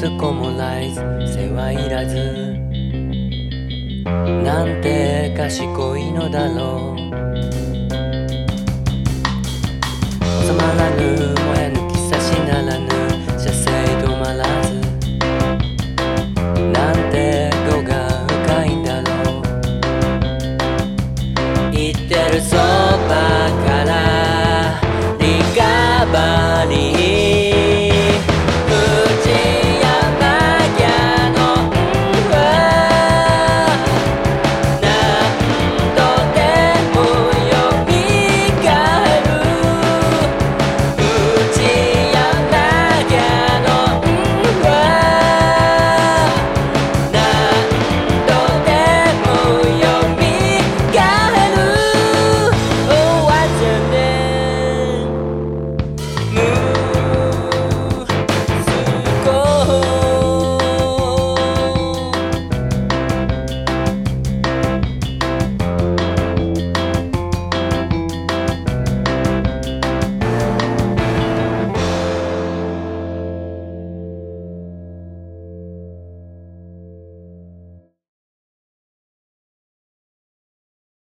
ライズ世話いらず。なんて賢いのだろう。